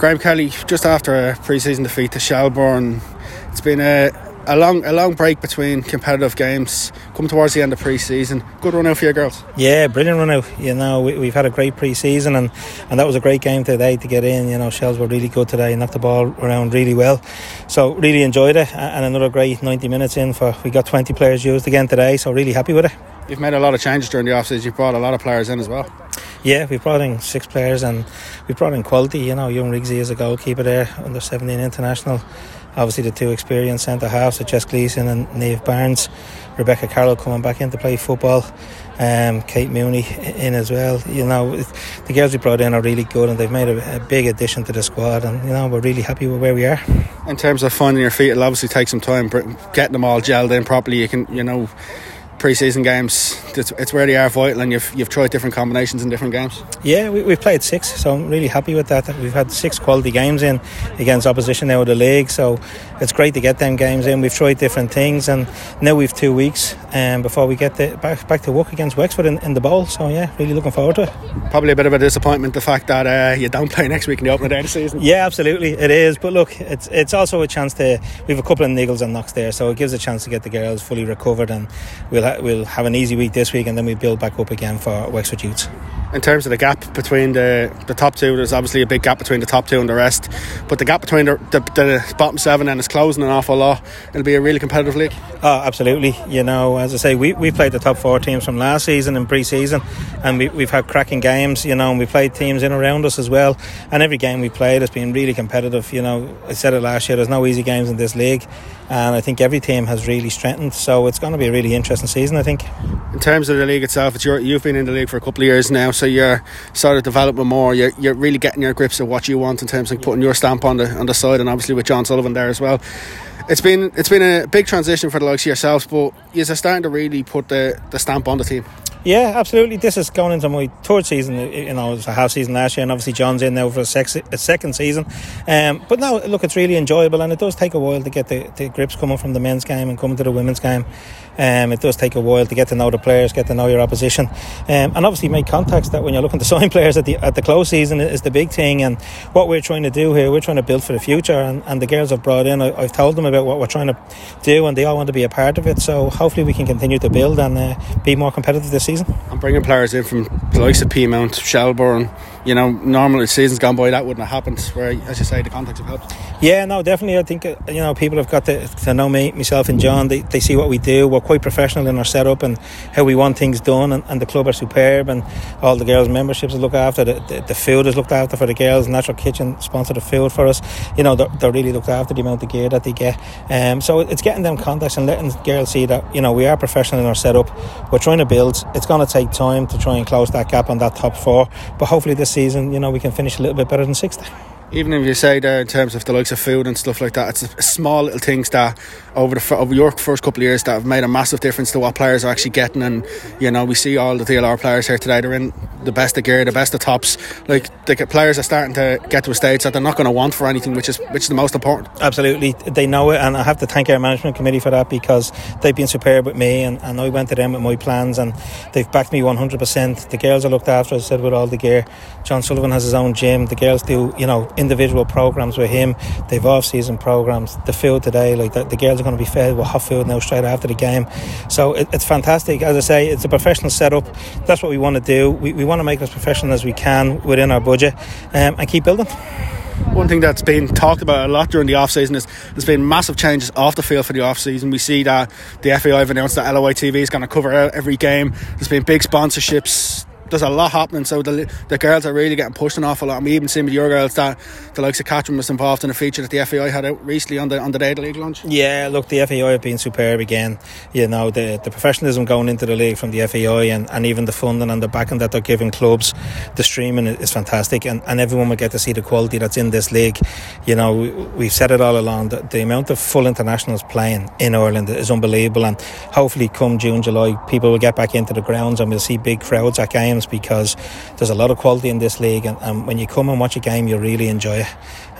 Graham Kelly, just after a pre-season defeat to Shelbourne, it's been a, a long a long break between competitive games. Coming towards the end of pre-season, good run out for your girls. Yeah, brilliant run out. You know, we, have had a great pre-season, and, and that was a great game today to get in. You know, Shells were really good today, and knocked the ball around really well. So really enjoyed it, and another great 90 minutes in for. We got 20 players used again today, so really happy with it. You've made a lot of changes during the off-season. You've brought a lot of players in as well. Yeah, we brought in six players and we brought in quality. You know, young Riggsy is a goalkeeper there, under 17 international. Obviously, the two experienced centre halves, Jess Gleeson and Neve Barnes. Rebecca Carroll coming back in to play football. Um, Kate Mooney in as well. You know, the girls we brought in are really good and they've made a, a, big addition to the squad. And you know, we're really happy with where we are. In terms of finding your feet, it'll obviously take some time, but getting them all gelled in properly. You can, you know pre-season games it's, it's where they are vital and you've, you've tried different combinations in different games. Yeah we, we've played six so I'm really happy with that we've had six quality games in against opposition now of the league so it's great to get them games in. We've tried different things and now we've two weeks um, before we get the, back, back to work against Wexford in, in the bowl so yeah really looking forward to it. Probably a bit of a disappointment the fact that uh, you don't play next week in the opening day of the season. Yeah absolutely it is but look it's it's also a chance to we have a couple of niggles and knocks there so it gives a chance to get the girls fully recovered and we'll, ha- we'll have an easy week this week and then we build back up again for Wexford Youths. In terms of the gap between the, the top two, there's obviously a big gap between the top two and the rest. But the gap between the, the, the bottom seven and is closing an awful lot. It'll be a really competitive league. Oh, absolutely. You know, as I say, we, we played the top four teams from last season and pre season and we, we've had cracking games, you know, and we played teams in around us as well. And every game we played has been really competitive. You know, I said it last year, there's no easy games in this league. And I think every team has really strengthened. So it's going to be a really interesting season, I think. In terms of the league itself, it's your, you've been in the league for a couple of years now, so you're sort of developing more. You're, you're really getting your grips of what you want in terms of putting your stamp on the on the side, and obviously with John Sullivan there as well. It's been it's been a big transition for the likes of yourselves, but you're starting to really put the, the stamp on the team. Yeah, absolutely. This is going into my third season. You know, it was a half season last year, and obviously John's in now for a, sex, a second season. Um, but now, look, it's really enjoyable, and it does take a while to get the, the grips coming from the men's game and coming to the women's game. Um, it does take a while to get to know the players, get to know your opposition, um, and obviously make contacts. That when you're looking to sign players at the at the close season is the big thing. And what we're trying to do here, we're trying to build for the future. And, and the girls I've brought in, I, have told them about what we're trying to do, and they all want to be a part of it. So hopefully we can continue to build and uh, be more competitive this. I'm bringing players in from the likes of Peamount, Shelbourne. You know, normally seasons gone by that wouldn't have happened. Where, as you say, the contacts have helped. Yeah, no, definitely. I think uh, you know people have got to, to know me, myself, and John. They, they see what we do. We're quite professional in our setup and how we want things done. And, and the club are superb, and all the girls' memberships are looked after. The, the, the, food is looked after for the girls. Natural Kitchen sponsor the food for us. You know, they're, they're really looked after the amount of gear that they get. Um, so it's getting them contacts and letting girls see that you know we are professional in our setup. We're trying to build. It's going to take time to try and close that gap on that top four, but hopefully this season, you know, we can finish a little bit better than sixth even if you say there in terms of the likes of food and stuff like that, it's small little things that over the over your first couple of years that have made a massive difference to what players are actually getting. And you know, we see all the DLR players here today; they're in the best of gear, the best of tops. Like the players are starting to get to a stage that they're not going to want for anything, which is which is the most important. Absolutely, they know it, and I have to thank our management committee for that because they've been superb with me, and, and I went to them with my plans, and they've backed me 100%. The girls are looked after, as I said, with all the gear. John Sullivan has his own gym. The girls do, you know, individual programs with him. They've off-season programs. The field today, like the, the girls are going to be fed with hot food now straight after the game. So it, it's fantastic. As I say, it's a professional setup. That's what we want to do. We, we want to make it as professional as we can within our budget um, and keep building. One thing that's been talked about a lot during the off season is there's been massive changes off the field for the off season. We see that the FAI have announced that LOI TV is going to cover every game. There's been big sponsorships there's a lot happening. So the, the girls are really getting pushed an awful lot. And we even seen with your girls that the likes of Catherine was involved in a feature that the FAI had out recently on the on the day of the league launch. Yeah, look, the FAI have been superb again. You know, the the professionalism going into the league from the FAI and, and even the funding and the backing that they're giving clubs, the streaming is fantastic, and, and everyone will get to see the quality that's in this league. You know, we, we've said it all along. The, the amount of full internationals playing in Ireland is unbelievable, and hopefully, come June, July, people will get back into the grounds and we'll see big crowds at games because there's a lot of quality in this league, and, and when you come and watch a game, you really enjoy it.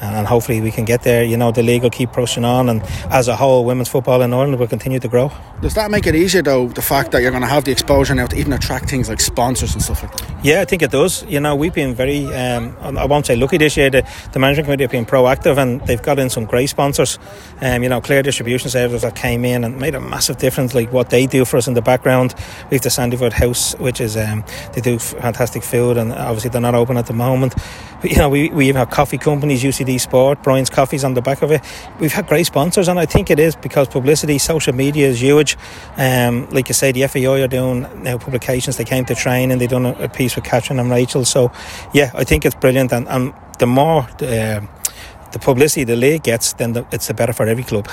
and, and hopefully we can get there. You know, the league will keep pushing on, and as a whole, women's football in Ireland will continue to grow. Does that make it easier though? The fact that you're going to have the exposure now to even attract things like sponsors and stuff like that. Yeah, I think it does. You know, we've been very, um, I won't say lucky this year. The, the management committee have been proactive, and they've got in some great sponsors. Um, you know, Clear Distribution Services that came in and made a massive difference. Like what they do for us in the background. We have the Sandyford House, which is um, they do fantastic food, and obviously they're not open at the moment. But, you know, we we even have coffee companies, UCD Sport, Brian's Coffees on the back of it. We've had great sponsors, and I think it is because publicity, social media is huge. Um, like you say, the FAI are doing now publications. They came to train and they done a, a, piece with Catherine and Rachel. So, yeah, I think it's brilliant. And, and the more uh, the publicity the league gets, then the, it's the better for every club.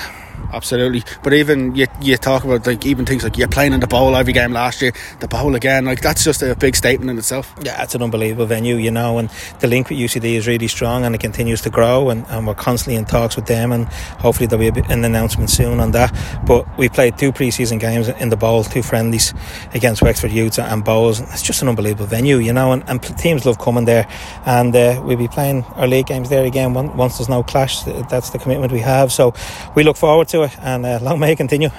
Absolutely, but even you, you talk about like even things like you're playing in the bowl every game last year, the bowl again, like that's just a big statement in itself. Yeah, it's an unbelievable venue, you know, and the link with UCD is really strong and it continues to grow, and, and we're constantly in talks with them, and hopefully there'll be bit, an announcement soon on that. But we played two pre-season games in the bowl, two friendlies against Wexford Youths and Bohs. It's just an unbelievable venue, you know, and, and teams love coming there, and uh, we'll be playing our league games there again once there's no clash. That's the commitment we have, so we look forward to it, and uh, long may it continue.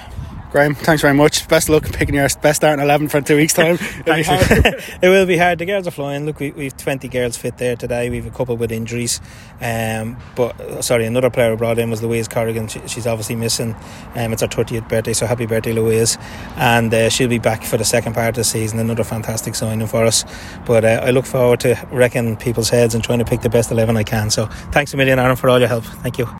Graham, thanks very much. Best luck picking your best starting 11 for two weeks' time. it will be hard. The girls are flying. Look, we, we've 20 girls fit there today. We've a couple with injuries. Um, but, uh, sorry, another player we brought in was Louise Corrigan. She, she's obviously missing. Um, it's her 30th birthday, so happy birthday, Louise. And uh, she'll be back for the second part of the season. Another fantastic signing for us. But uh, I look forward to wrecking people's heads and trying to pick the best 11 I can. So thanks a million, Aaron, for all your help. Thank you.